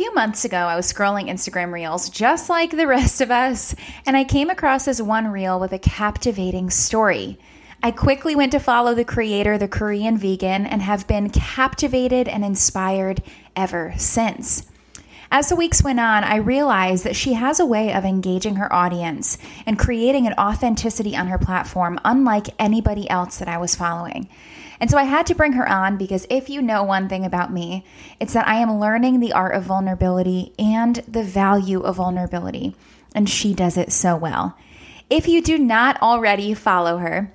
few months ago, I was scrolling Instagram reels just like the rest of us, and I came across this one reel with a captivating story. I quickly went to follow the creator, the Korean vegan, and have been captivated and inspired ever since. As the weeks went on, I realized that she has a way of engaging her audience and creating an authenticity on her platform unlike anybody else that I was following. And so I had to bring her on because if you know one thing about me, it's that I am learning the art of vulnerability and the value of vulnerability. And she does it so well. If you do not already follow her,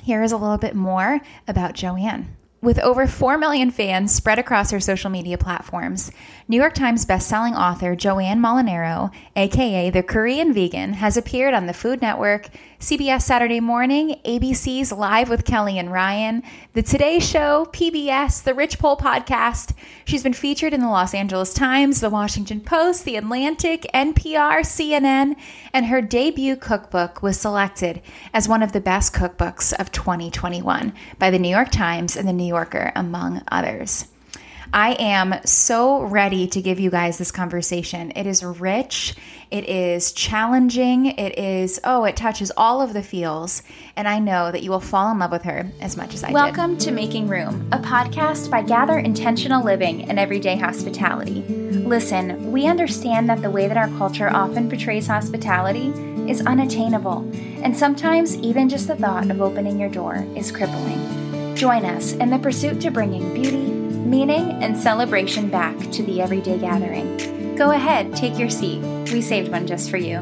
here is a little bit more about Joanne. With over 4 million fans spread across her social media platforms, New York Times bestselling author Joanne Molinaro, aka the Korean Vegan, has appeared on the Food Network, CBS Saturday Morning, ABC's Live with Kelly and Ryan, The Today Show, PBS, The Rich Roll Podcast. She's been featured in the Los Angeles Times, The Washington Post, The Atlantic, NPR, CNN, and her debut cookbook was selected as one of the best cookbooks of 2021 by the New York Times and The New Yorker, among others. I am so ready to give you guys this conversation. It is rich, it is challenging, it is, oh, it touches all of the feels. And I know that you will fall in love with her as much as I Welcome did. to Making Room, a podcast by Gather Intentional Living and Everyday Hospitality. Listen, we understand that the way that our culture often portrays hospitality is unattainable, and sometimes even just the thought of opening your door is crippling. Join us in the pursuit to bringing beauty, meaning and celebration back to the everyday gathering. Go ahead, take your seat. We saved one just for you.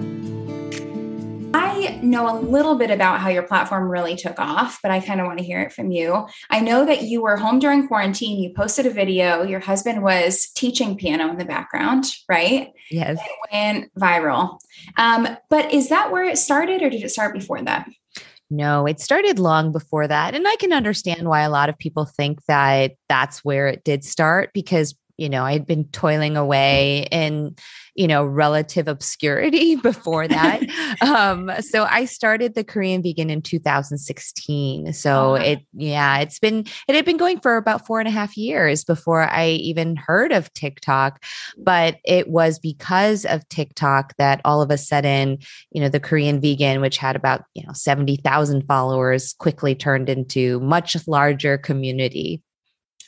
I know a little bit about how your platform really took off, but I kind of want to hear it from you. I know that you were home during quarantine. You posted a video. Your husband was teaching piano in the background, right? Yes. It went viral. Um, but is that where it started, or did it start before that? No, it started long before that. And I can understand why a lot of people think that that's where it did start because, you know, I'd been toiling away in you know, relative obscurity before that. um, so I started the Korean vegan in 2016. So oh, it, yeah, it's been, it had been going for about four and a half years before I even heard of TikTok. But it was because of TikTok that all of a sudden, you know, the Korean vegan, which had about, you know, 70,000 followers, quickly turned into much larger community.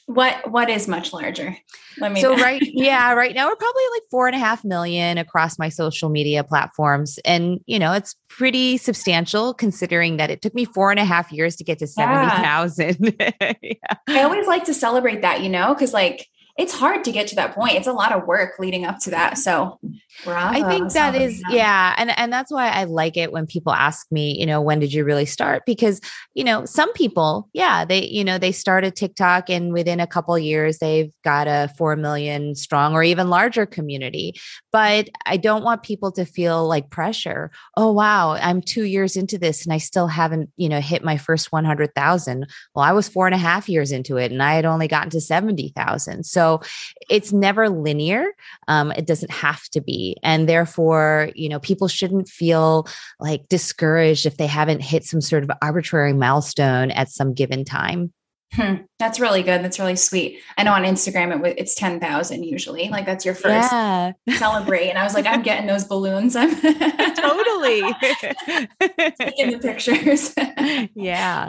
What what is much larger? Let me. So know. right, yeah, right now we're probably like four and a half million across my social media platforms, and you know it's pretty substantial considering that it took me four and a half years to get to seventy thousand. Yeah. yeah. I always like to celebrate that, you know, because like it's hard to get to that point. It's a lot of work leading up to that. So bravo, I think that is, that. yeah. And, and that's why I like it when people ask me, you know, when did you really start? Because, you know, some people, yeah, they, you know, they started TikTok and within a couple years, they've got a 4 million strong or even larger community. But I don't want people to feel like pressure. Oh, wow, I'm two years into this and I still haven't, you know, hit my first 100,000. Well, I was four and a half years into it and I had only gotten to 70,000. So, so it's never linear. Um, it doesn't have to be. And therefore, you know, people shouldn't feel like discouraged if they haven't hit some sort of arbitrary milestone at some given time. Hmm, that's really good. That's really sweet. I know on Instagram it, it's 10,000 usually. Like that's your first yeah. celebrate. And I was like, I'm getting those balloons. I'm totally taking the pictures. yeah.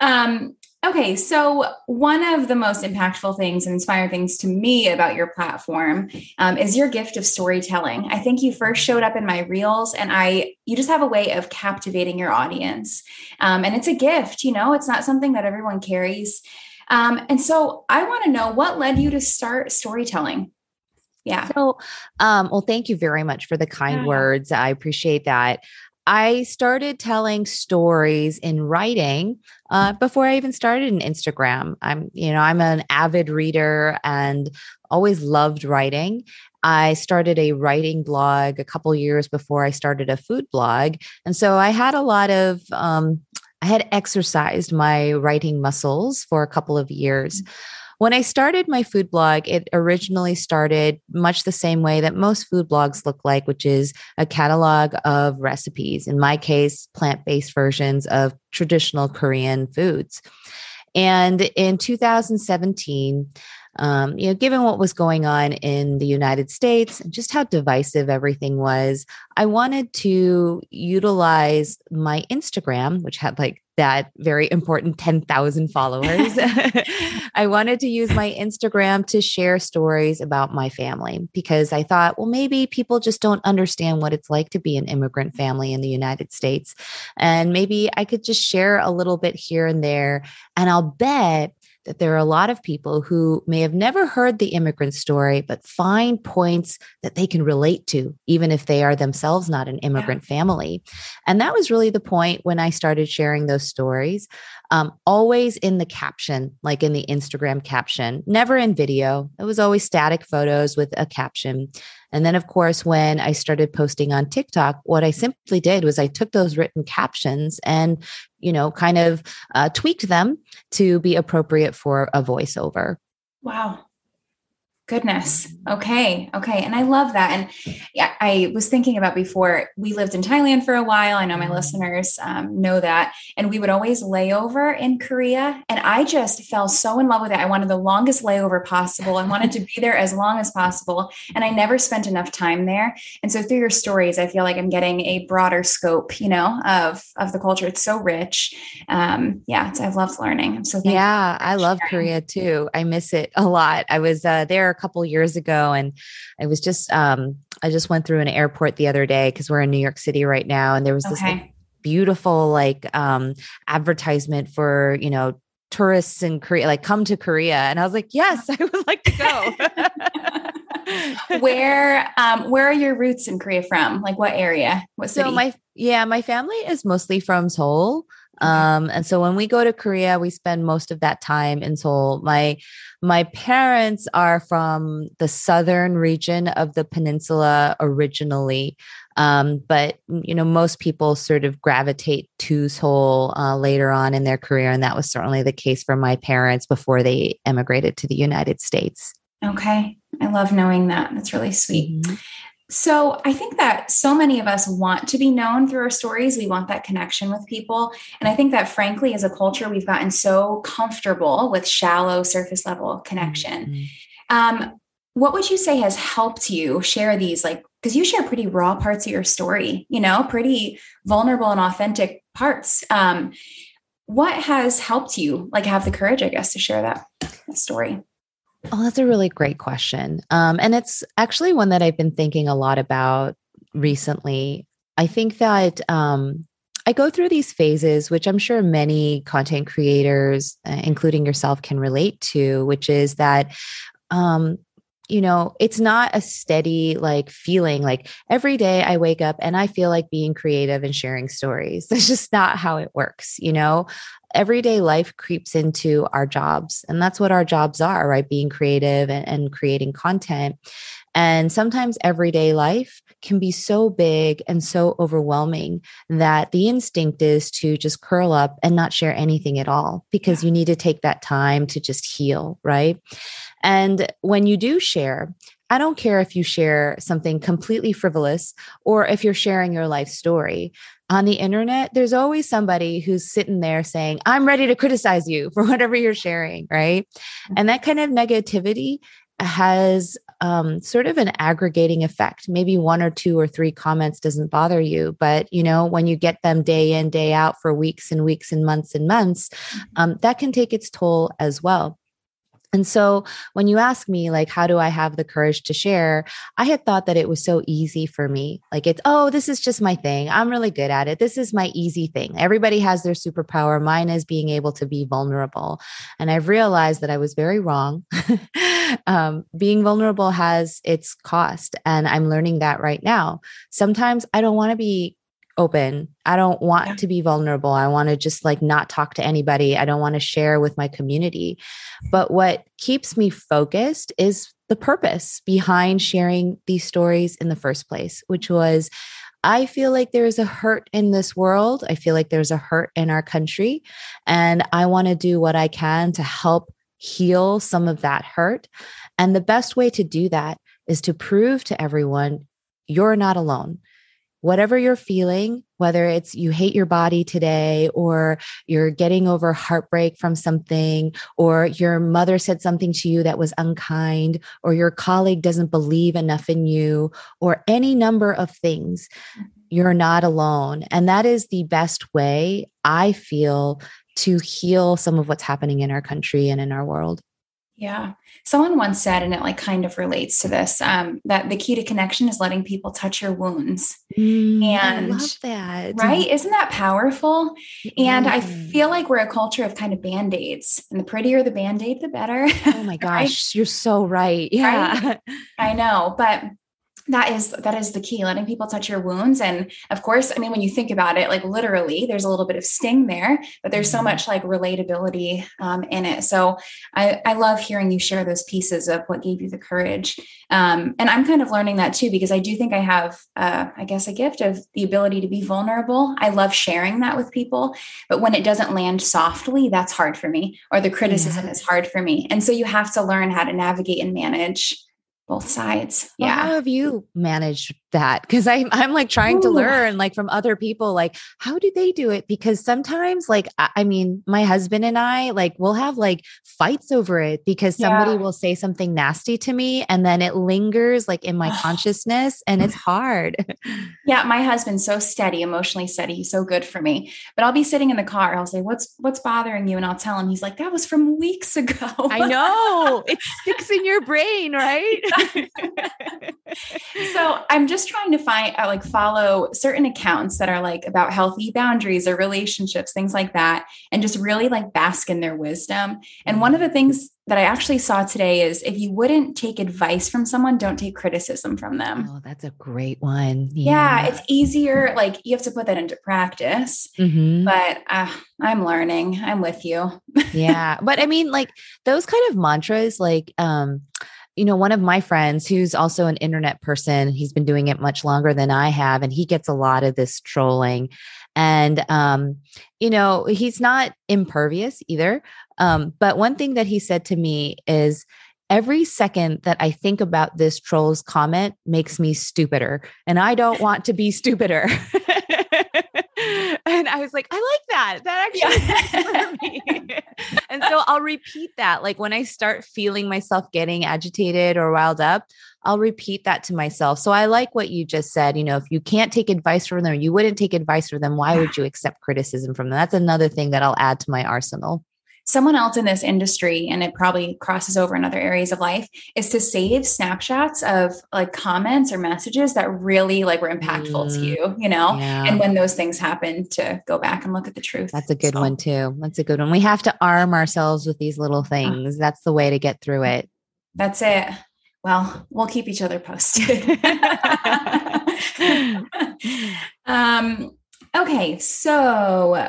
Um, Okay, so one of the most impactful things and inspiring things to me about your platform um, is your gift of storytelling. I think you first showed up in my reels, and I you just have a way of captivating your audience, um, and it's a gift. You know, it's not something that everyone carries. Um, and so, I want to know what led you to start storytelling. Yeah. So, um, well, thank you very much for the kind yeah. words. I appreciate that. I started telling stories in writing uh, before I even started an Instagram. I'm, you know, I'm an avid reader and always loved writing. I started a writing blog a couple years before I started a food blog, and so I had a lot of. Um, I had exercised my writing muscles for a couple of years. Mm-hmm. When I started my food blog, it originally started much the same way that most food blogs look like, which is a catalog of recipes. In my case, plant based versions of traditional Korean foods. And in 2017, Um, you know, given what was going on in the United States and just how divisive everything was, I wanted to utilize my Instagram, which had like that very important 10,000 followers. I wanted to use my Instagram to share stories about my family because I thought, well, maybe people just don't understand what it's like to be an immigrant family in the United States. And maybe I could just share a little bit here and there. And I'll bet that there are a lot of people who may have never heard the immigrant story, but find points that they can relate to, even if they are themselves not an immigrant yeah. family. And that was really the point when I started sharing those stories. Um, always in the caption, like in the Instagram caption, never in video. It was always static photos with a caption. And then, of course, when I started posting on TikTok, what I simply did was I took those written captions and, you know, kind of uh, tweaked them to be appropriate for a voiceover. Wow goodness. Okay. Okay. And i love that. And yeah i was thinking about before we lived in thailand for a while. I know my mm-hmm. listeners um, know that. And we would always lay over in korea. And i just fell so in love with it. I wanted the longest layover possible. I wanted to be there as long as possible. And i never spent enough time there. And so through your stories i feel like i'm getting a broader scope you know of of the culture. It's so rich. Um yeah i've loved learning. I'm so yeah i love korea too. I miss it a lot. I was uh, there couple years ago and I was just um I just went through an airport the other day because we're in New York City right now and there was this okay. like, beautiful like um advertisement for, you know, tourists in Korea like come to Korea and I was like, "Yes, I would like to go." where um where are your roots in Korea from? Like what area? What city? So my yeah, my family is mostly from Seoul. Um, and so when we go to Korea, we spend most of that time in Seoul. My my parents are from the southern region of the peninsula originally, um, but you know most people sort of gravitate to Seoul uh, later on in their career, and that was certainly the case for my parents before they emigrated to the United States. Okay, I love knowing that. That's really sweet. Mm-hmm. So I think that so many of us want to be known through our stories. We want that connection with people. And I think that, frankly, as a culture, we've gotten so comfortable with shallow, surface level connection. Mm-hmm. Um, what would you say has helped you share these? Like, because you share pretty raw parts of your story, you know, pretty vulnerable and authentic parts. Um, what has helped you, like, have the courage, I guess, to share that, that story? Oh, that's a really great question. Um, and it's actually one that I've been thinking a lot about recently. I think that um, I go through these phases, which I'm sure many content creators, uh, including yourself, can relate to, which is that um, you know, it's not a steady like feeling like every day I wake up and I feel like being creative and sharing stories. That's just not how it works, you know everyday life creeps into our jobs. And that's what our jobs are, right? Being creative and, and creating content. And sometimes everyday life can be so big and so overwhelming that the instinct is to just curl up and not share anything at all because you need to take that time to just heal, right? And when you do share, I don't care if you share something completely frivolous or if you're sharing your life story on the internet, there's always somebody who's sitting there saying, I'm ready to criticize you for whatever you're sharing. Right. Mm-hmm. And that kind of negativity has um, sort of an aggregating effect. Maybe one or two or three comments doesn't bother you, but you know when you get them day in day out for weeks and weeks and months and months, mm-hmm. um, that can take its toll as well. And so when you ask me, like, how do I have the courage to share? I had thought that it was so easy for me. Like, it's, oh, this is just my thing. I'm really good at it. This is my easy thing. Everybody has their superpower. Mine is being able to be vulnerable. And I've realized that I was very wrong. um, being vulnerable has its cost. And I'm learning that right now. Sometimes I don't want to be open. I don't want yeah. to be vulnerable. I want to just like not talk to anybody. I don't want to share with my community. But what keeps me focused is the purpose behind sharing these stories in the first place, which was I feel like there's a hurt in this world. I feel like there's a hurt in our country. And I want to do what I can to help heal some of that hurt. And the best way to do that is to prove to everyone you're not alone whatever you're feeling, whether it's you hate your body today, or you're getting over heartbreak from something, or your mother said something to you that was unkind, or your colleague doesn't believe enough in you, or any number of things, mm-hmm. you're not alone. And that is the best way I feel to heal some of what's happening in our country and in our world. Yeah. Someone once said, and it like kind of relates to this, um, that the key to connection is letting people touch your wounds. Mm, and I love that. Right? Isn't that powerful? And I feel like we're a culture of kind of band-aids. And the prettier the band-aid, the better. Oh my gosh, right? you're so right. Yeah. Right? I know. But that is that is the key letting people touch your wounds. And of course i mean when you think about it like literally there's a little bit of sting there but there's so mm-hmm. much like relatability um, in it. So I, I love hearing you share those pieces of what gave you the courage. Um, and i'm kind of learning that too because i do think i have uh, i guess a gift of the ability to be vulnerable. I love sharing that with people but when it doesn't land softly that's hard for me or the criticism yeah. is hard for me. And so you have to learn how to navigate and manage both sides. Well, yeah. how have you managed that because I'm I'm like trying Ooh. to learn like from other people like how do they do it because sometimes like I, I mean my husband and I like we'll have like fights over it because somebody yeah. will say something nasty to me and then it lingers like in my consciousness and it's hard. yeah, my husband's so steady, emotionally steady. He's so good for me. But I'll be sitting in the car, I'll say, "What's what's bothering you?" and I'll tell him. He's like, "That was from weeks ago." I know. It sticks in your brain, right? so, I'm just trying to find uh, like follow certain accounts that are like about healthy boundaries or relationships, things like that, and just really like bask in their wisdom. And one of the things that I actually saw today is if you wouldn't take advice from someone, don't take criticism from them. Oh, that's a great one. Yeah, yeah it's easier. Like you have to put that into practice. Mm-hmm. But uh, I'm learning. I'm with you. yeah, but I mean, like those kind of mantras, like um you know, one of my friends who's also an internet person, he's been doing it much longer than I have, and he gets a lot of this trolling. And, um, you know, he's not impervious either. Um, but one thing that he said to me is, every second that I think about this troll's comment makes me stupider, and I don't want to be stupider. I was like, I like that. That actually yeah. for me. and so I'll repeat that. Like when I start feeling myself getting agitated or riled up, I'll repeat that to myself. So I like what you just said. You know, if you can't take advice from them, you wouldn't take advice from them. Why would you accept criticism from them? That's another thing that I'll add to my arsenal someone else in this industry and it probably crosses over in other areas of life is to save snapshots of like comments or messages that really like were impactful mm, to you you know? Yeah. and when those things happen to go back and look at the truth. That's a good so. one too. That's a good one. We have to arm ourselves with these little things. That's the way to get through it. That's it. Well we'll keep each other posted. Um okay so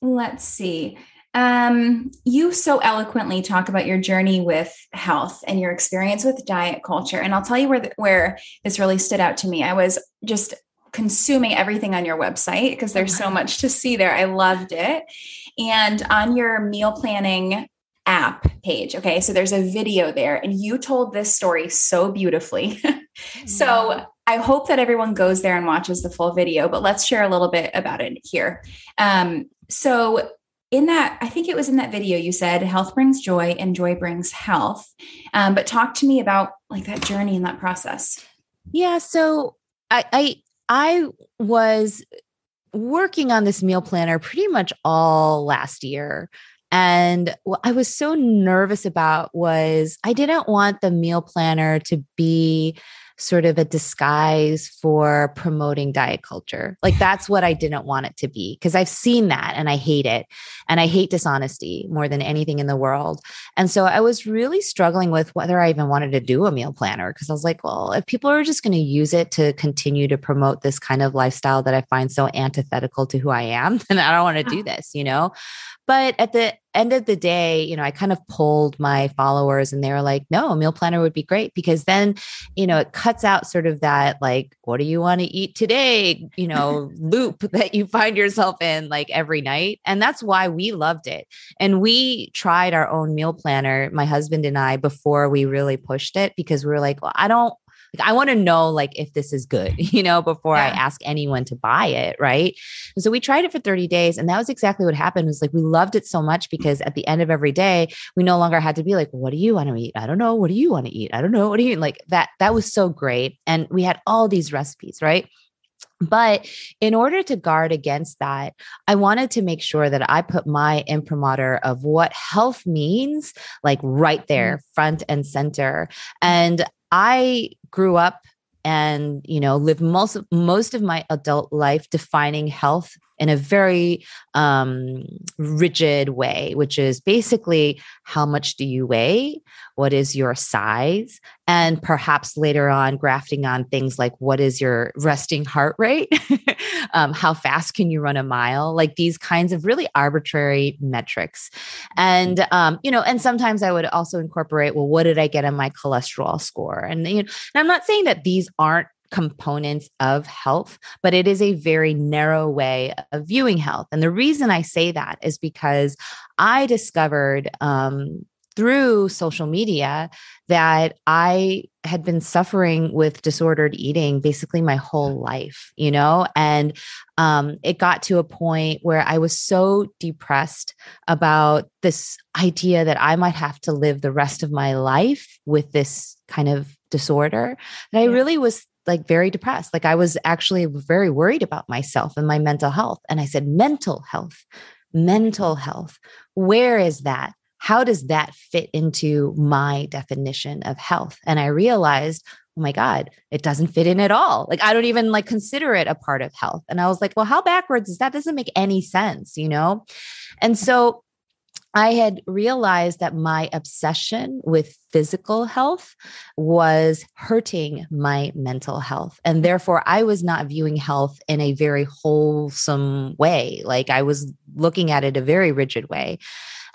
let's see um, you so eloquently talk about your journey with health and your experience with diet culture. And I'll tell you where, the, where this really stood out to me. I was just consuming everything on your website because there's so much to see there. I loved it. And on your meal planning app page, okay, so there's a video there, and you told this story so beautifully. so I hope that everyone goes there and watches the full video, but let's share a little bit about it here. Um, so in that, I think it was in that video you said health brings joy and joy brings health. Um, but talk to me about like that journey and that process. Yeah. So I, I, I was working on this meal planner pretty much all last year. And what I was so nervous about was I didn't want the meal planner to be sort of a disguise for promoting diet culture. Like that's what I didn't want it to be because I've seen that and I hate it. And I hate dishonesty more than anything in the world. And so I was really struggling with whether I even wanted to do a meal planner because I was like, well, if people are just going to use it to continue to promote this kind of lifestyle that I find so antithetical to who I am, then I don't want to uh-huh. do this, you know? But at the end of the day, you know, I kind of pulled my followers and they were like, no, a meal planner would be great because then, you know, it cuts out sort of that like, what do you want to eat today, you know, loop that you find yourself in like every night. And that's why we loved it. And we tried our own meal planner, my husband and I, before we really pushed it because we were like, well, I don't Like I want to know like if this is good, you know, before yeah. I ask anyone to buy it, right? And so we tried it for 30 days and that was exactly what happened. Was like we loved it so much because at the end of every day, we no longer had to be like, what do you want to eat? I don't know. What do you want to eat? I don't know. What do you like that that was so great. And we had all these recipes, right? But in order to guard against that, I wanted to make sure that I put my imprimatur of what health means, like right there, mm-hmm. front and center. And I grew up and you know lived most most of my adult life defining health in a very um, rigid way, which is basically how much do you weigh? What is your size? And perhaps later on, grafting on things like what is your resting heart rate? um, how fast can you run a mile? Like these kinds of really arbitrary metrics. And, um, you know, and sometimes I would also incorporate, well, what did I get on my cholesterol score? And, you know, and I'm not saying that these aren't components of health, but it is a very narrow way of viewing health. And the reason I say that is because I discovered um, through social media that I had been suffering with disordered eating basically my whole life, you know? And um, it got to a point where I was so depressed about this idea that I might have to live the rest of my life with this kind of disorder that I really was like very depressed. Like I was actually very worried about myself and my mental health. And I said, mental health, mental health. Where is that? How does that fit into my definition of health? And I realized, oh my God, it doesn't fit in at all. Like I don't even like consider it a part of health. And I was like, well, how backwards is that? Doesn't make any sense, you know? And so I had realized that my obsession with physical health was hurting my mental health. And therefore, I was not viewing health in a very wholesome way. Like I was looking at it a very rigid way.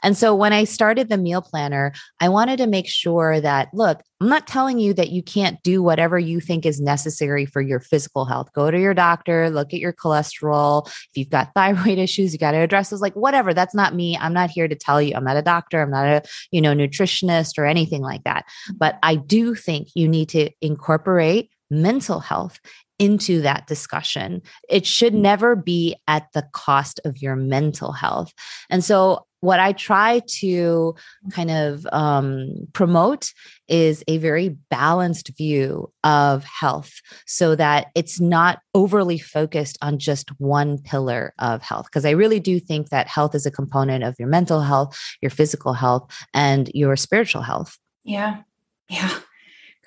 And so when I started the meal planner, I wanted to make sure that, look, I'm not telling you that you can't do whatever you think is necessary for your physical health. Go to your doctor, look at your cholesterol. If you've got thyroid issues, you got to address those. Like, whatever. That's not me. I'm not here to tell you. I'm not a doctor. I'm not a, you know, nutritionist or anything like that. Mm-hmm. But I do think you need to incorporate mental health into that discussion. It should mm-hmm. never be at the cost of your mental health. And so what I try to kind of um, promote is a very balanced view of health so that it's not overly focused on just one pillar of health. Because I really do think that health is a component of your mental health, your physical health, and your spiritual health. Yeah. Yeah.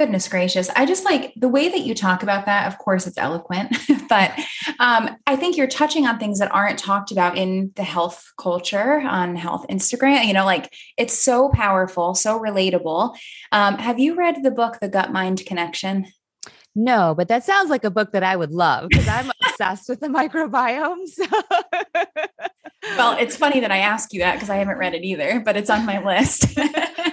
Goodness gracious. I just like the way that you talk about that. Of course, it's eloquent, but um, I think you're touching on things that aren't talked about in the health culture on health Instagram. You know, like it's so powerful, so relatable. Um, have you read the book, The Gut Mind Connection? No, but that sounds like a book that I would love because I'm obsessed with the microbiome. So. well, it's funny that I ask you that because I haven't read it either, but it's on my list.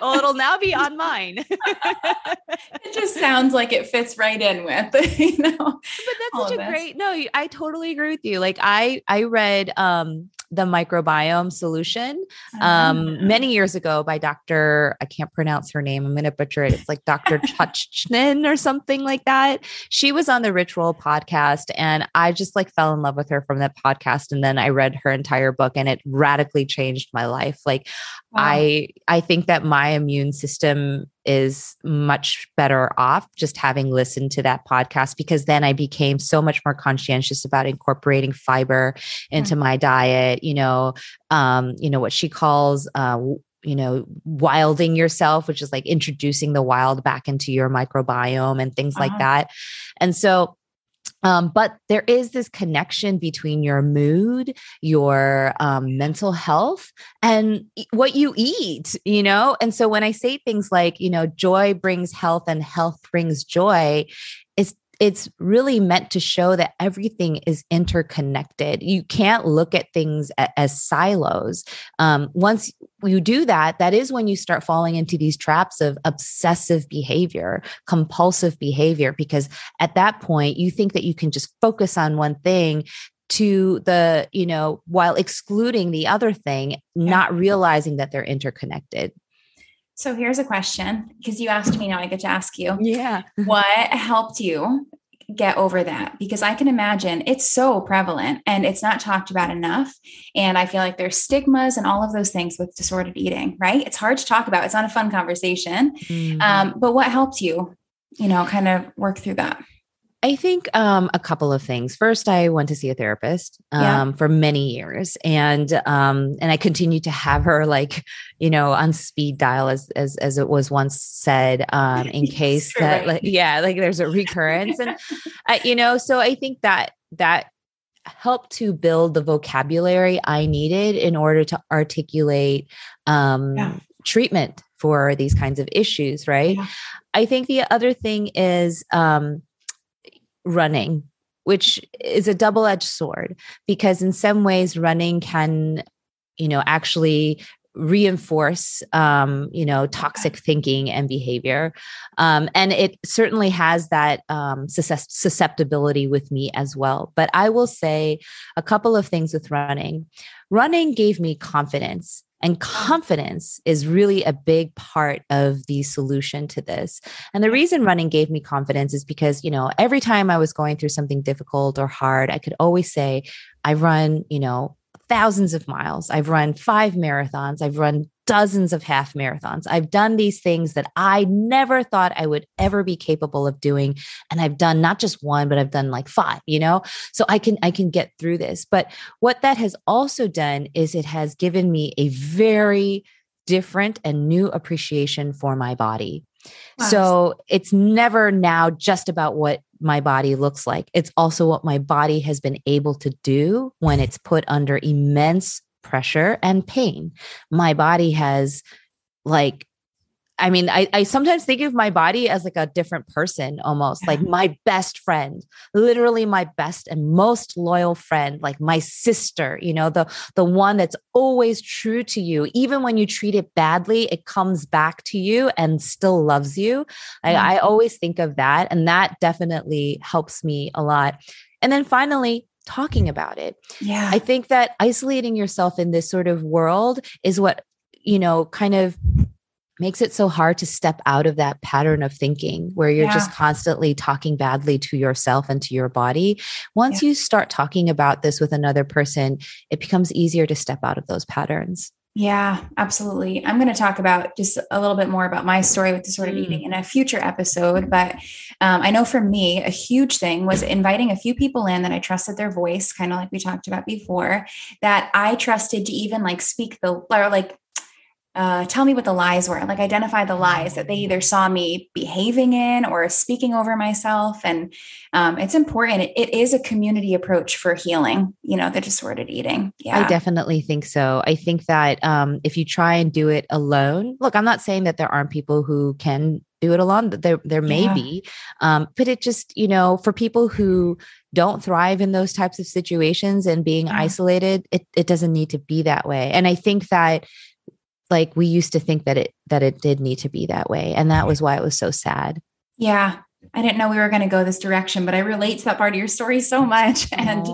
well, it'll now be on mine. it just sounds like it fits right in with, you know. But that's such a great no, I totally agree with you. Like I I read um the microbiome solution um, ah. many years ago by Dr. I can't pronounce her name. I'm going to butcher it. It's like Dr. Chuchnin or something like that. She was on the Rich Roll podcast and I just like fell in love with her from that podcast. And then I read her entire book and it radically changed my life. Like wow. I, I think that my immune system is much better off just having listened to that podcast because then I became so much more conscientious about incorporating fiber into mm-hmm. my diet, you know, um, you know what she calls uh, you know, wilding yourself, which is like introducing the wild back into your microbiome and things uh-huh. like that. And so um, but there is this connection between your mood, your um, mental health, and what you eat, you know? And so when I say things like, you know, joy brings health and health brings joy, it's really meant to show that everything is interconnected. You can't look at things as silos. Um, once you do that, that is when you start falling into these traps of obsessive behavior, compulsive behavior, because at that point, you think that you can just focus on one thing to the, you know, while excluding the other thing, not realizing that they're interconnected. So here's a question because you asked me, now I get to ask you. Yeah. what helped you get over that? Because I can imagine it's so prevalent and it's not talked about enough. And I feel like there's stigmas and all of those things with disordered eating, right? It's hard to talk about. It's not a fun conversation. Mm-hmm. Um, but what helped you, you know, kind of work through that? I think um, a couple of things. First, I went to see a therapist um, yeah. for many years, and um, and I continued to have her like you know on speed dial as as as it was once said um, in case sure. that like, yeah like there's a recurrence and uh, you know so I think that that helped to build the vocabulary I needed in order to articulate um, yeah. treatment for these kinds of issues. Right. Yeah. I think the other thing is um, running which is a double edged sword because in some ways running can you know actually reinforce um, you know toxic thinking and behavior. Um, and it certainly has that um, susceptibility with me as well. But i will say a couple of things with running. Running gave me confidence and confidence is really a big part of the solution to this. And the reason running gave me confidence is because, you know, every time I was going through something difficult or hard, I could always say, I run, you know, thousands of miles. I've run five marathons. I've run dozens of half marathons. I've done these things that I never thought I would ever be capable of doing and I've done not just one but I've done like five, you know? So I can I can get through this. But what that has also done is it has given me a very different and new appreciation for my body. Wow. So it's never now just about what my body looks like. It's also what my body has been able to do when it's put under immense pressure and pain. My body has like I mean, I, I sometimes think of my body as like a different person almost, like my best friend, literally my best and most loyal friend, like my sister, you know, the the one that's always true to you. Even when you treat it badly, it comes back to you and still loves you. I, I mm-hmm. always think of that. And that definitely helps me a lot. And then finally, talking about it. Yeah. I think that isolating yourself in this sort of world is what, you know, kind of makes it so hard to step out of that pattern of thinking where you're yeah. just constantly talking badly to yourself and to your body. Once yeah. you start talking about this with another person, it becomes easier to step out of those patterns. Yeah, absolutely. I'm going to talk about just a little bit more about my story with disordered mm. eating in a future episode. But um, I know for me, a huge thing was inviting a few people in that I trusted their voice, kind of like we talked about before, that I trusted to even like speak the, or like uh, tell me what the lies were, like identify the lies that they either saw me behaving in or speaking over myself. And um, it's important. It, it is a community approach for healing, you know, the disordered eating. Yeah. I definitely think so. I think that um, if you try and do it alone, look, I'm not saying that there aren't people who can do it alone. There, there may yeah. be, um, but it just, you know, for people who don't thrive in those types of situations and being yeah. isolated, it, it doesn't need to be that way. And I think that like we used to think that it that it did need to be that way and that was why it was so sad. Yeah. I didn't know we were going to go this direction but i relate to that part of your story so much and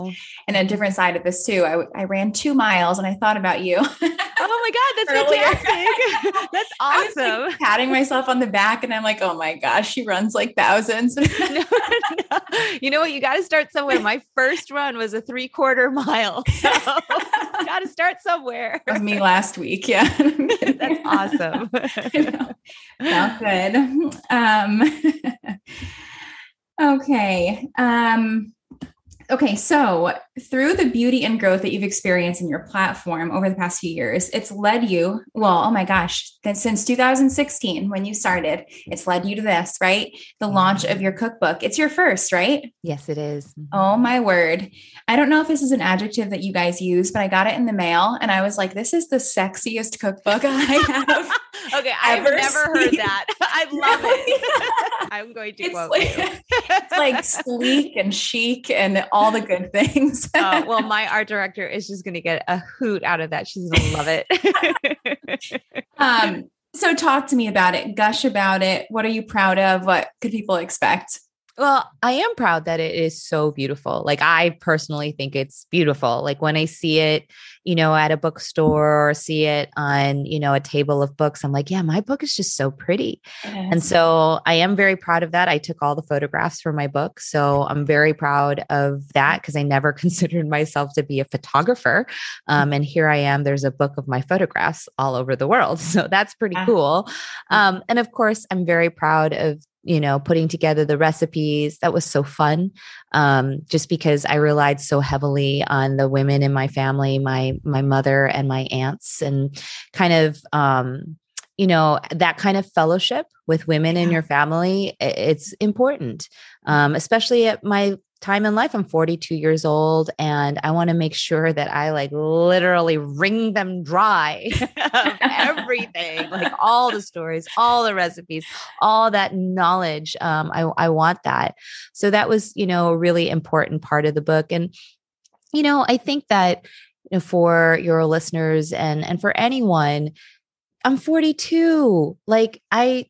and a different side of this too. I, I ran two miles and i thought about you. Oh my god that's fantastic. That's awesome like patting myself on the back and i'm like oh my gosh she runs like thousands. No, no. you know what? You got to start somewhere. My first run was a three quarter mile so got to start somewhere. Me last week yeah. That's awesome. Sounds good. Um okay um Okay, so through the beauty and growth that you've experienced in your platform over the past few years, it's led you, well, oh my gosh, since 2016 when you started, it's led you to this, right? The launch of your cookbook. It's your first, right? Yes, it is. Mm-hmm. Oh my word. I don't know if this is an adjective that you guys use, but I got it in the mail and I was like, this is the sexiest cookbook I have. okay, I've never heard that. I love it. I'm going to it's quote like, you. it's like sleek and chic and all the good things. Uh, well, my art director is just going to get a hoot out of that. She's going to love it. um, so talk to me about it. Gush about it. What are you proud of? What could people expect? Well, I am proud that it is so beautiful. Like I personally think it's beautiful. Like when I see it, you know, at a bookstore or see it on, you know, a table of books, I'm like, yeah, my book is just so pretty. And so I am very proud of that. I took all the photographs for my book. So I'm very proud of that because I never considered myself to be a photographer. Um, and here I am, there's a book of my photographs all over the world. So that's pretty cool. Um, and of course, I'm very proud of you know, putting together the recipes. That was so fun. Um, just because I relied so heavily on the women in my family, my my mother and my aunts, and kind of um, you know that kind of fellowship with women yeah. in your family it's important um, especially at my time in life. I'm 42 years old and I want to make sure that I like literally wring them dry of everything, like all the stories, all the recipes, all that knowledge. Um, I, I want that. So that was, you know, a really important part of the book. And, you know, I think that you know, for your listeners and and for anyone, I'm 42. Like I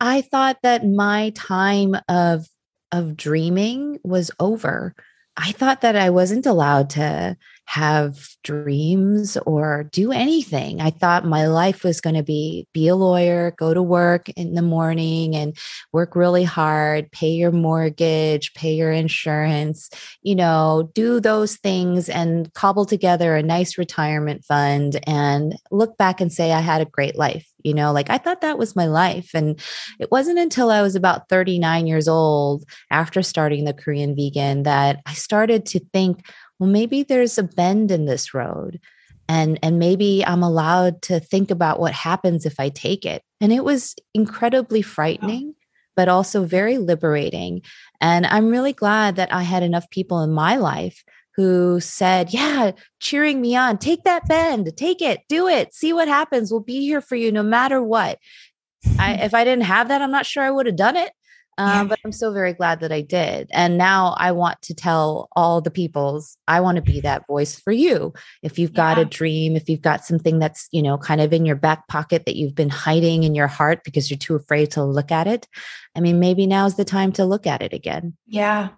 I thought that my time of of dreaming was over. I thought that I wasn't allowed to have dreams or do anything. I thought my life was going to be be a lawyer, go to work in the morning and work really hard, pay your mortgage, pay your insurance, you know, do those things and cobble together a nice retirement fund and look back and say I had a great life. You know, like I thought that was my life. And it wasn't until I was about 39 years old after starting the Korean vegan that I started to think, well maybe there's a bend in this road and and maybe i'm allowed to think about what happens if i take it. And it was incredibly frightening but also very liberating. And i'm really glad that i had enough people in my life who said yeah cheering me on. Take that bend. Take it. Do it. See what happens. We'll be here for you no matter what. I, if i didn't have that i'm not sure i would have done it um, yeah. But I'm so very glad that I did. And now I want to tell all the peoples, I want to be that voice for you. If you've got a dream, if you've got something that's, you know, kind of in your back pocket that you've been hiding in your heart because you're too afraid to look at it, I mean, maybe now's the time to look at it again. Yeah.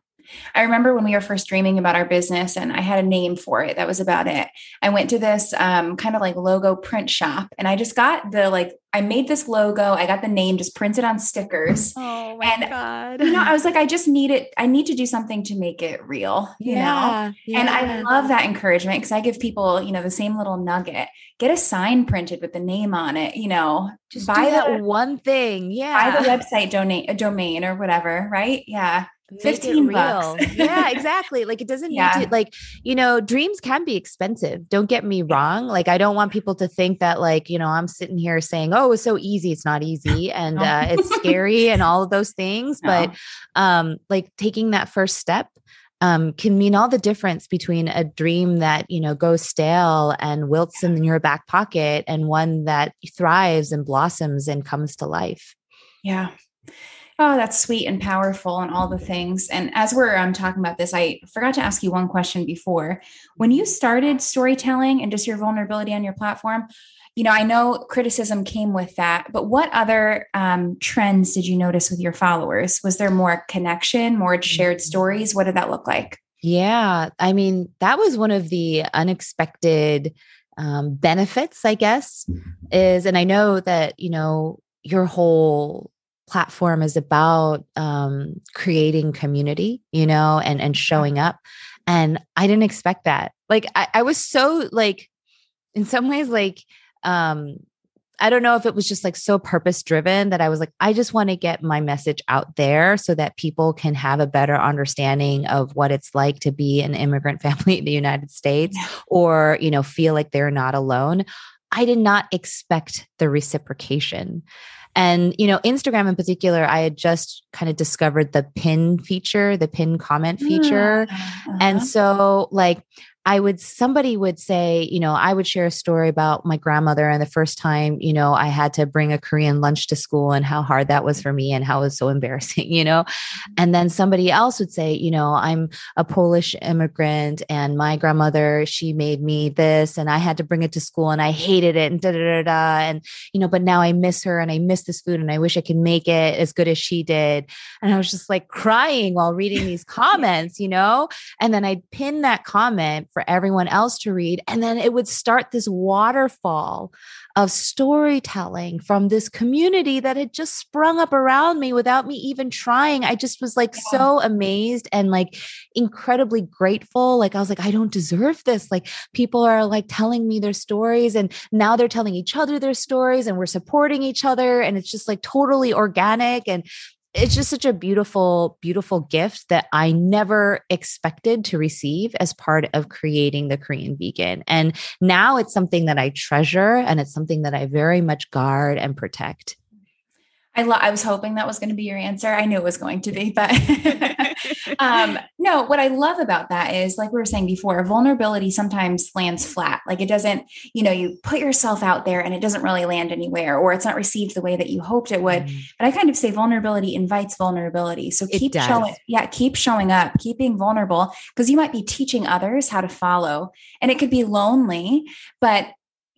I remember when we were first dreaming about our business and I had a name for it. That was about it. I went to this um, kind of like logo print shop and I just got the like, I made this logo. I got the name just printed on stickers. Oh my and, God. You know, I was like, I just need it. I need to do something to make it real, you yeah, know? Yeah. And I love that encouragement because I give people, you know, the same little nugget. Get a sign printed with the name on it, you know, just buy that one thing. Yeah. Buy the website donate a domain or whatever, right? Yeah. 15 bucks. yeah, exactly. Like it doesn't yeah. need to like, you know, dreams can be expensive. Don't get me wrong. Like I don't want people to think that like, you know, I'm sitting here saying, "Oh, it's so easy." It's not easy and uh, it's scary and all of those things, no. but um like taking that first step um, can mean all the difference between a dream that you know goes stale and wilts in your back pocket and one that thrives and blossoms and comes to life. Yeah, Oh, that's sweet and powerful and all the things. And as we're um, talking about this, I forgot to ask you one question before. When you started storytelling and just your vulnerability on your platform, you know, I know criticism came with that, but what other um, trends did you notice with your followers? Was there more connection, more shared mm-hmm. stories? What did that look like? Yeah. I mean, that was one of the unexpected um, benefits, I guess, is, and I know that, you know, your whole platform is about um, creating community, you know, and and showing up. And I didn't expect that. Like I, I was so like, in some ways, like um, I don't know if it was just like so purpose driven that I was like, I just want to get my message out there so that people can have a better understanding of what it's like to be an immigrant family in the United States or, you know, feel like they're not alone. I did not expect the reciprocation. And, you know, Instagram in particular, I had just kind of discovered the pin feature, the pin comment feature. Uh-huh. And so, like, I would, somebody would say, you know, I would share a story about my grandmother and the first time, you know, I had to bring a Korean lunch to school and how hard that was for me and how it was so embarrassing, you know. Mm-hmm. And then somebody else would say, you know, I'm a Polish immigrant and my grandmother, she made me this and I had to bring it to school and I hated it and da da da da. And, you know, but now I miss her and I miss this food and I wish I could make it as good as she did. And I was just like crying while reading these comments, you know, and then I'd pin that comment for everyone else to read. And then it would start this waterfall of storytelling from this community that had just sprung up around me without me even trying. I just was like yeah. so amazed and like incredibly grateful. Like, I was like, I don't deserve this. Like, people are like telling me their stories, and now they're telling each other their stories, and we're supporting each other. And it's just like totally organic. And it's just such a beautiful, beautiful gift that I never expected to receive as part of creating the Korean vegan. And now it's something that I treasure and it's something that I very much guard and protect. I, lo- I was hoping that was going to be your answer. I knew it was going to be, but um, no, what I love about that is, like we were saying before, vulnerability sometimes lands flat. Like it doesn't, you know, you put yourself out there and it doesn't really land anywhere, or it's not received the way that you hoped it would. Mm. But I kind of say vulnerability invites vulnerability. So keep showing, yeah, keep showing up, keep being vulnerable, because you might be teaching others how to follow, and it could be lonely, but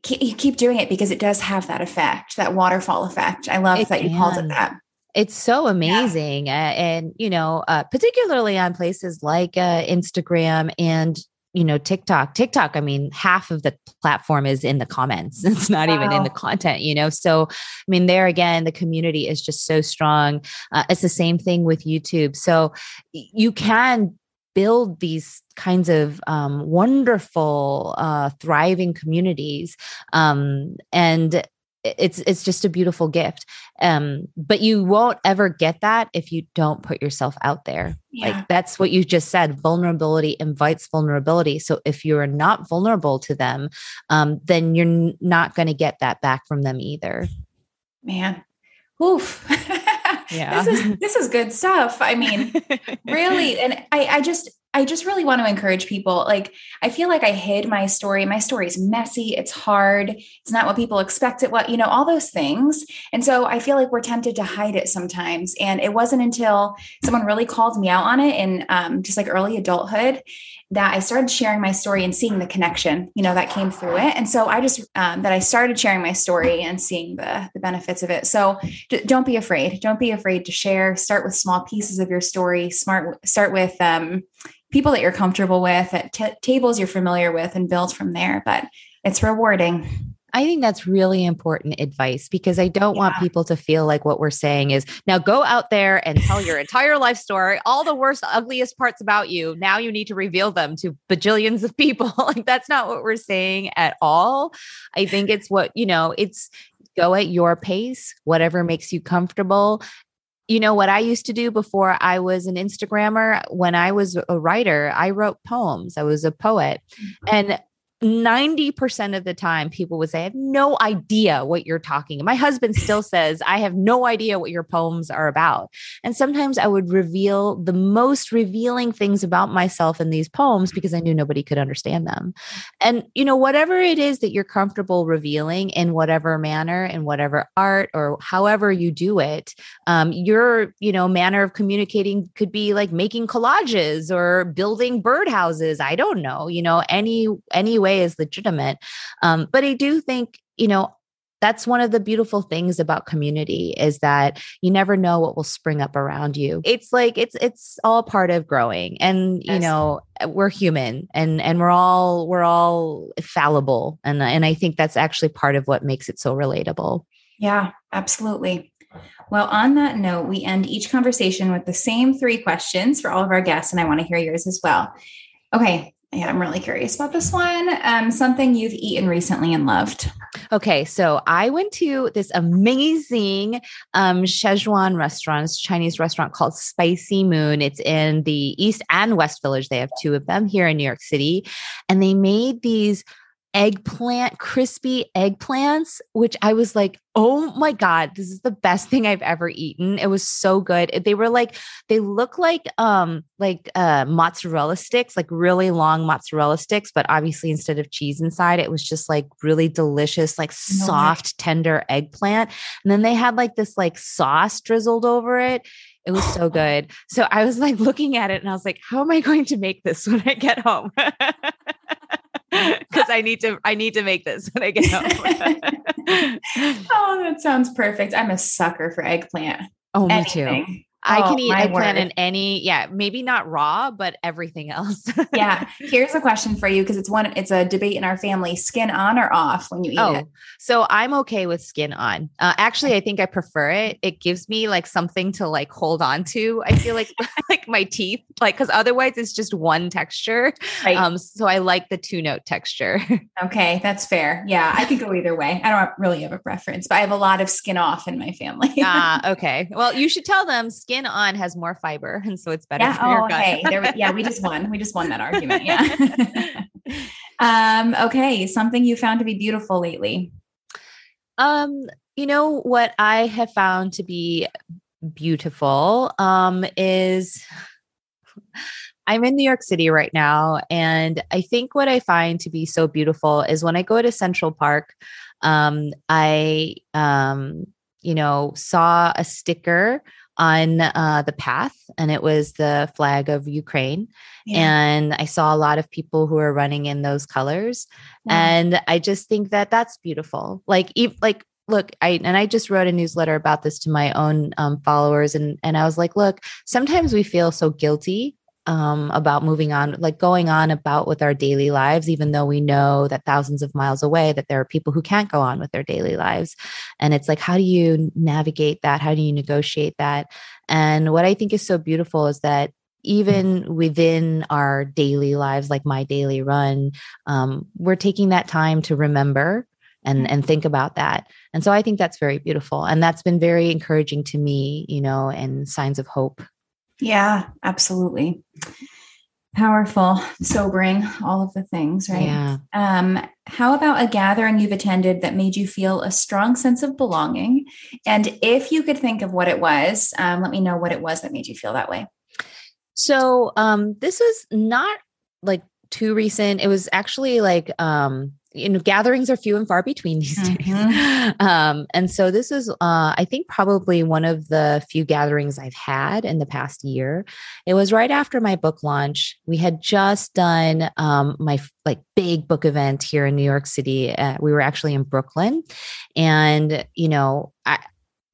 you keep doing it because it does have that effect, that waterfall effect. I love it that can. you called it that. It's so amazing. Yeah. Uh, and, you know, uh, particularly on places like uh, Instagram and, you know, TikTok. TikTok, I mean, half of the platform is in the comments. It's not wow. even in the content, you know? So, I mean, there again, the community is just so strong. Uh, it's the same thing with YouTube. So, you can build these kinds of um, wonderful, uh, thriving communities. Um, and it's it's just a beautiful gift. Um but you won't ever get that if you don't put yourself out there. Yeah. like that's what you just said vulnerability invites vulnerability. So if you're not vulnerable to them um then you're not going to get that back from them either. Man. Oof. Yeah. This is this is good stuff. I mean really and i i just I just really want to encourage people. Like, I feel like I hid my story. My story is messy. It's hard. It's not what people expect it. What, you know, all those things. And so I feel like we're tempted to hide it sometimes. And it wasn't until someone really called me out on it in um, just like early adulthood that I started sharing my story and seeing the connection, you know, that came through it. And so I just, um, that I started sharing my story and seeing the, the benefits of it. So d- don't be afraid. Don't be afraid to share. Start with small pieces of your story. Smart, start with, um, people that you're comfortable with at t- tables you're familiar with and build from there but it's rewarding I think that's really important advice because I don't yeah. want people to feel like what we're saying is now go out there and tell your entire life story, all the worst, ugliest parts about you. Now you need to reveal them to bajillions of people. like that's not what we're saying at all. I think it's what, you know, it's go at your pace, whatever makes you comfortable you know what I used to do before I was an Instagrammer? When I was a writer, I wrote poems. I was a poet. Mm-hmm. And 90% of the time people would say i have no idea what you're talking my husband still says i have no idea what your poems are about. And sometimes i would reveal the most revealing things about myself in these poems because i knew nobody could understand them. And you know whatever it is that you're comfortable revealing in whatever manner in whatever art or however you do it um, your you know manner of communicating could be like making collages or building birdhouses. I don't know you know any any way way is legitimate. Um, but I do think, you know, that's one of the beautiful things about community is that you never know what will spring up around you. It's like it's it's all part of growing and you know we're human and and we're all we're all fallible and and i think that's actually part of what makes it so relatable. Yeah absolutely. Well on that note we end each conversation with the same three questions for all of our guests and i want to hear yours as well. Okay yeah, I'm really curious about this one. Um, something you've eaten recently and loved. Okay, so I went to this amazing um, Szechuan restaurant, Chinese restaurant called Spicy Moon. It's in the East and West Village. They have two of them here in New York City, and they made these eggplant, crispy eggplants, which I was like, oh my God, this is the best thing I've ever eaten. It was so good. They were like, they look like um like uh mozzarella sticks, like really long mozzarella sticks, but obviously instead of cheese inside, it was just like really delicious, like soft, tender eggplant. And then they had like this like sauce drizzled over it. It was so good. So I was like looking at it and I was like, how am I going to make this when I get home? Because I need to I need to make this when I get home. oh, that sounds perfect. I'm a sucker for eggplant. Oh, me Anything. too. I oh, can eat eggplant word. in any, yeah, maybe not raw, but everything else. yeah. Here's a question for you because it's one, it's a debate in our family: skin on or off when you eat oh, it. So I'm okay with skin on. Uh, actually, I think I prefer it. It gives me like something to like hold on to. I feel like like my teeth, like because otherwise it's just one texture. Right. Um. So I like the two note texture. okay, that's fair. Yeah, I could go either way. I don't really have a preference, but I have a lot of skin off in my family. Ah, uh, okay. Well, you should tell them skin skin on has more fiber, and so it's better yeah, for your oh, gut. Hey, there, yeah, we just won. We just won that argument. Yeah. um, okay, something you found to be beautiful lately. Um, you know what I have found to be beautiful um is I'm in New York City right now. And I think what I find to be so beautiful is when I go to Central Park, um, I, um, you know, saw a sticker on uh, the path, and it was the flag of Ukraine. Yeah. And I saw a lot of people who are running in those colors, and I just think that that's beautiful. Like, like look i and i just wrote a newsletter about this to my own um, followers and and i was like look sometimes we feel so guilty um, about moving on, like going on about with our daily lives, even though we know that thousands of miles away that there are people who can't go on with their daily lives. And it's like, how do you navigate that? How do you negotiate that? And what I think is so beautiful is that even within our daily lives, like my daily run, um, we're taking that time to remember and and think about that and so i think that's very beautiful and that's been very encouraging to me you know and signs of hope yeah, absolutely. Powerful, sobering, all of the things, right? Yeah. Um, how about a gathering you've attended that made you feel a strong sense of belonging? And if you could think of what it was, um, let me know what it was that made you feel that way. So um, this was not like too recent. It was actually like um, you know gatherings are few and far between these mm-hmm. days um, and so this is uh, i think probably one of the few gatherings i've had in the past year. It was right after my book launch. We had just done um, my like big book event here in new york city. Uh, we were actually in brooklyn. And you know I,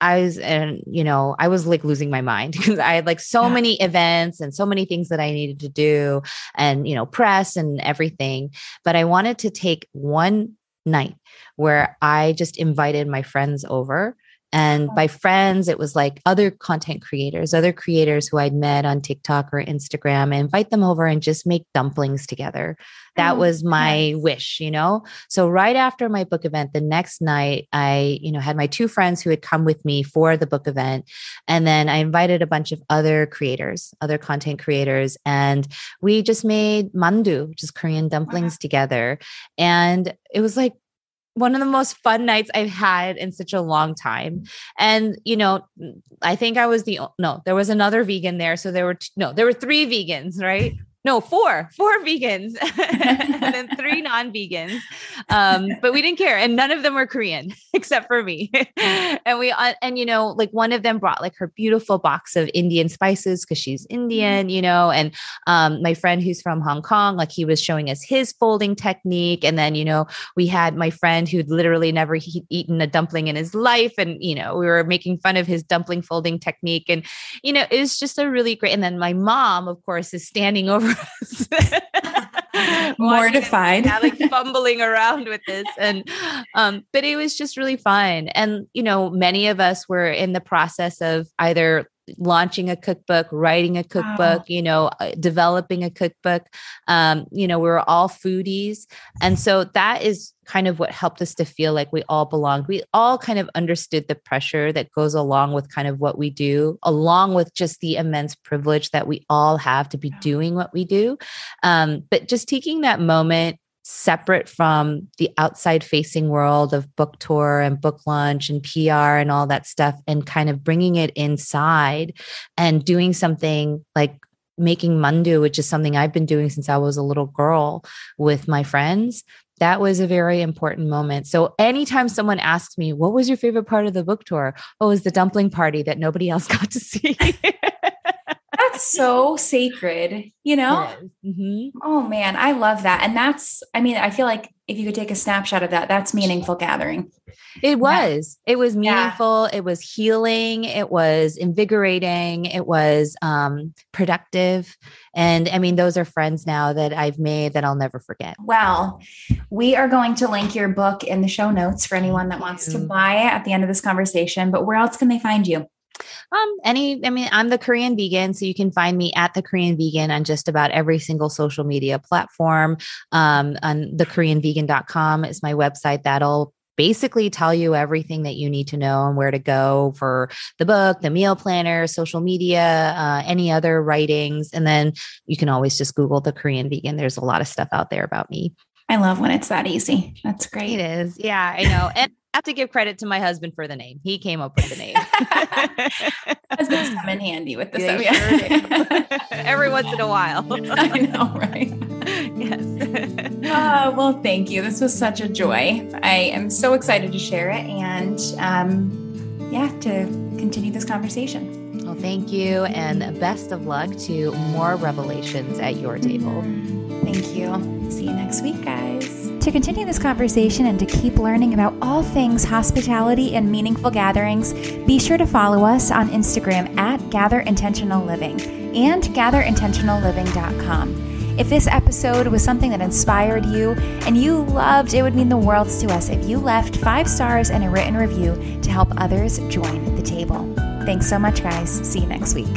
I was, and you know, I was like losing my mind because I had like so yeah. many events and so many things that I needed to do and, you know, press and everything. But I wanted to take one night where I just invited my friends over and oh. by friends, it was like other content creators, other creators who I'd met on TikTok or Instagram, and invite them over and just make dumplings together. That oh, was my wish, you know? So, right after my book event, the next night, I, you know, had my two friends who had come with me for the book event. And then I invited a bunch of other creators, other content creators, and we just made mandu, which is Korean dumplings wow. together. And it was like one of the most fun nights I've had in such a long time. And, you know, I think I was the, no, there was another vegan there. So there were, t- no, there were three vegans, right? No four four vegans and then three non-vegans um, but we didn't care and none of them were korean except for me. And we uh, and you know like one of them brought like her beautiful box of indian spices because she's indian you know and um, my friend who's from hong kong like he was showing us his folding technique and then you know we had my friend who'd literally never he- eaten a dumpling in his life and you know we were making fun of his dumpling folding technique and you know it was just a really great and then my mom of course is standing over mortified yeah, like fumbling around with this and um but it was just really fun. And you know many of us were in the process of either launching a cookbook, writing a cookbook, wow. you know, uh, developing a cookbook. Um, you know, we were all foodies. And so that is kind of what helped us to feel like we all belonged. We all kind of understood the pressure that goes along with kind of what we do, along with just the immense privilege that we all have to be doing what we do. Um, but just taking that moment separate from the outside facing world of book tour and book launch and PR and all that stuff and kind of bringing it inside and doing something like making mandu, which is something I've been doing since I was a little girl with my friends. That was a very important moment. So anytime someone asks me, what was your favorite part of the book tour? Oh, it was the dumpling party that nobody else got to see. so sacred, you know? Mm-hmm. Oh man, I love that. And that's, I mean, I feel like if you could take a snapshot of that, that's meaningful gathering. It was. Yeah. It was meaningful. Yeah. It was healing. It was invigorating. It was um, productive. And I mean, those are friends now that I've made that I'll never forget. Well, we are going to link your book in the show notes for anyone that wants to buy it at the end of this conversation. But where else can they find you? Um, any, I mean, I'm the Korean vegan, so you can find me at the Korean vegan on just about every single social media platform. Um, on the Koreanvegan.com is my website. That'll basically tell you everything that you need to know and where to go for the book, the meal planner, social media, uh, any other writings. And then you can always just Google the Korean vegan. There's a lot of stuff out there about me. I love when it's that easy. That's great. It is. Yeah, I know. And have to give credit to my husband for the name. He came up with the name. Husbands come in handy with this. Sure Every once in a while. I know, right? yes. Uh, well, thank you. This was such a joy. I am so excited to share it and, um, yeah, to continue this conversation. Well, thank you, and best of luck to more revelations at your table. Thank you. See you next week, guys. To continue this conversation and to keep learning about all things hospitality and meaningful gatherings, be sure to follow us on Instagram at Gather Intentional Living and gatherintentionalliving.com. If this episode was something that inspired you and you loved, it would mean the world to us if you left five stars and a written review to help others join the table. Thanks so much, guys. See you next week.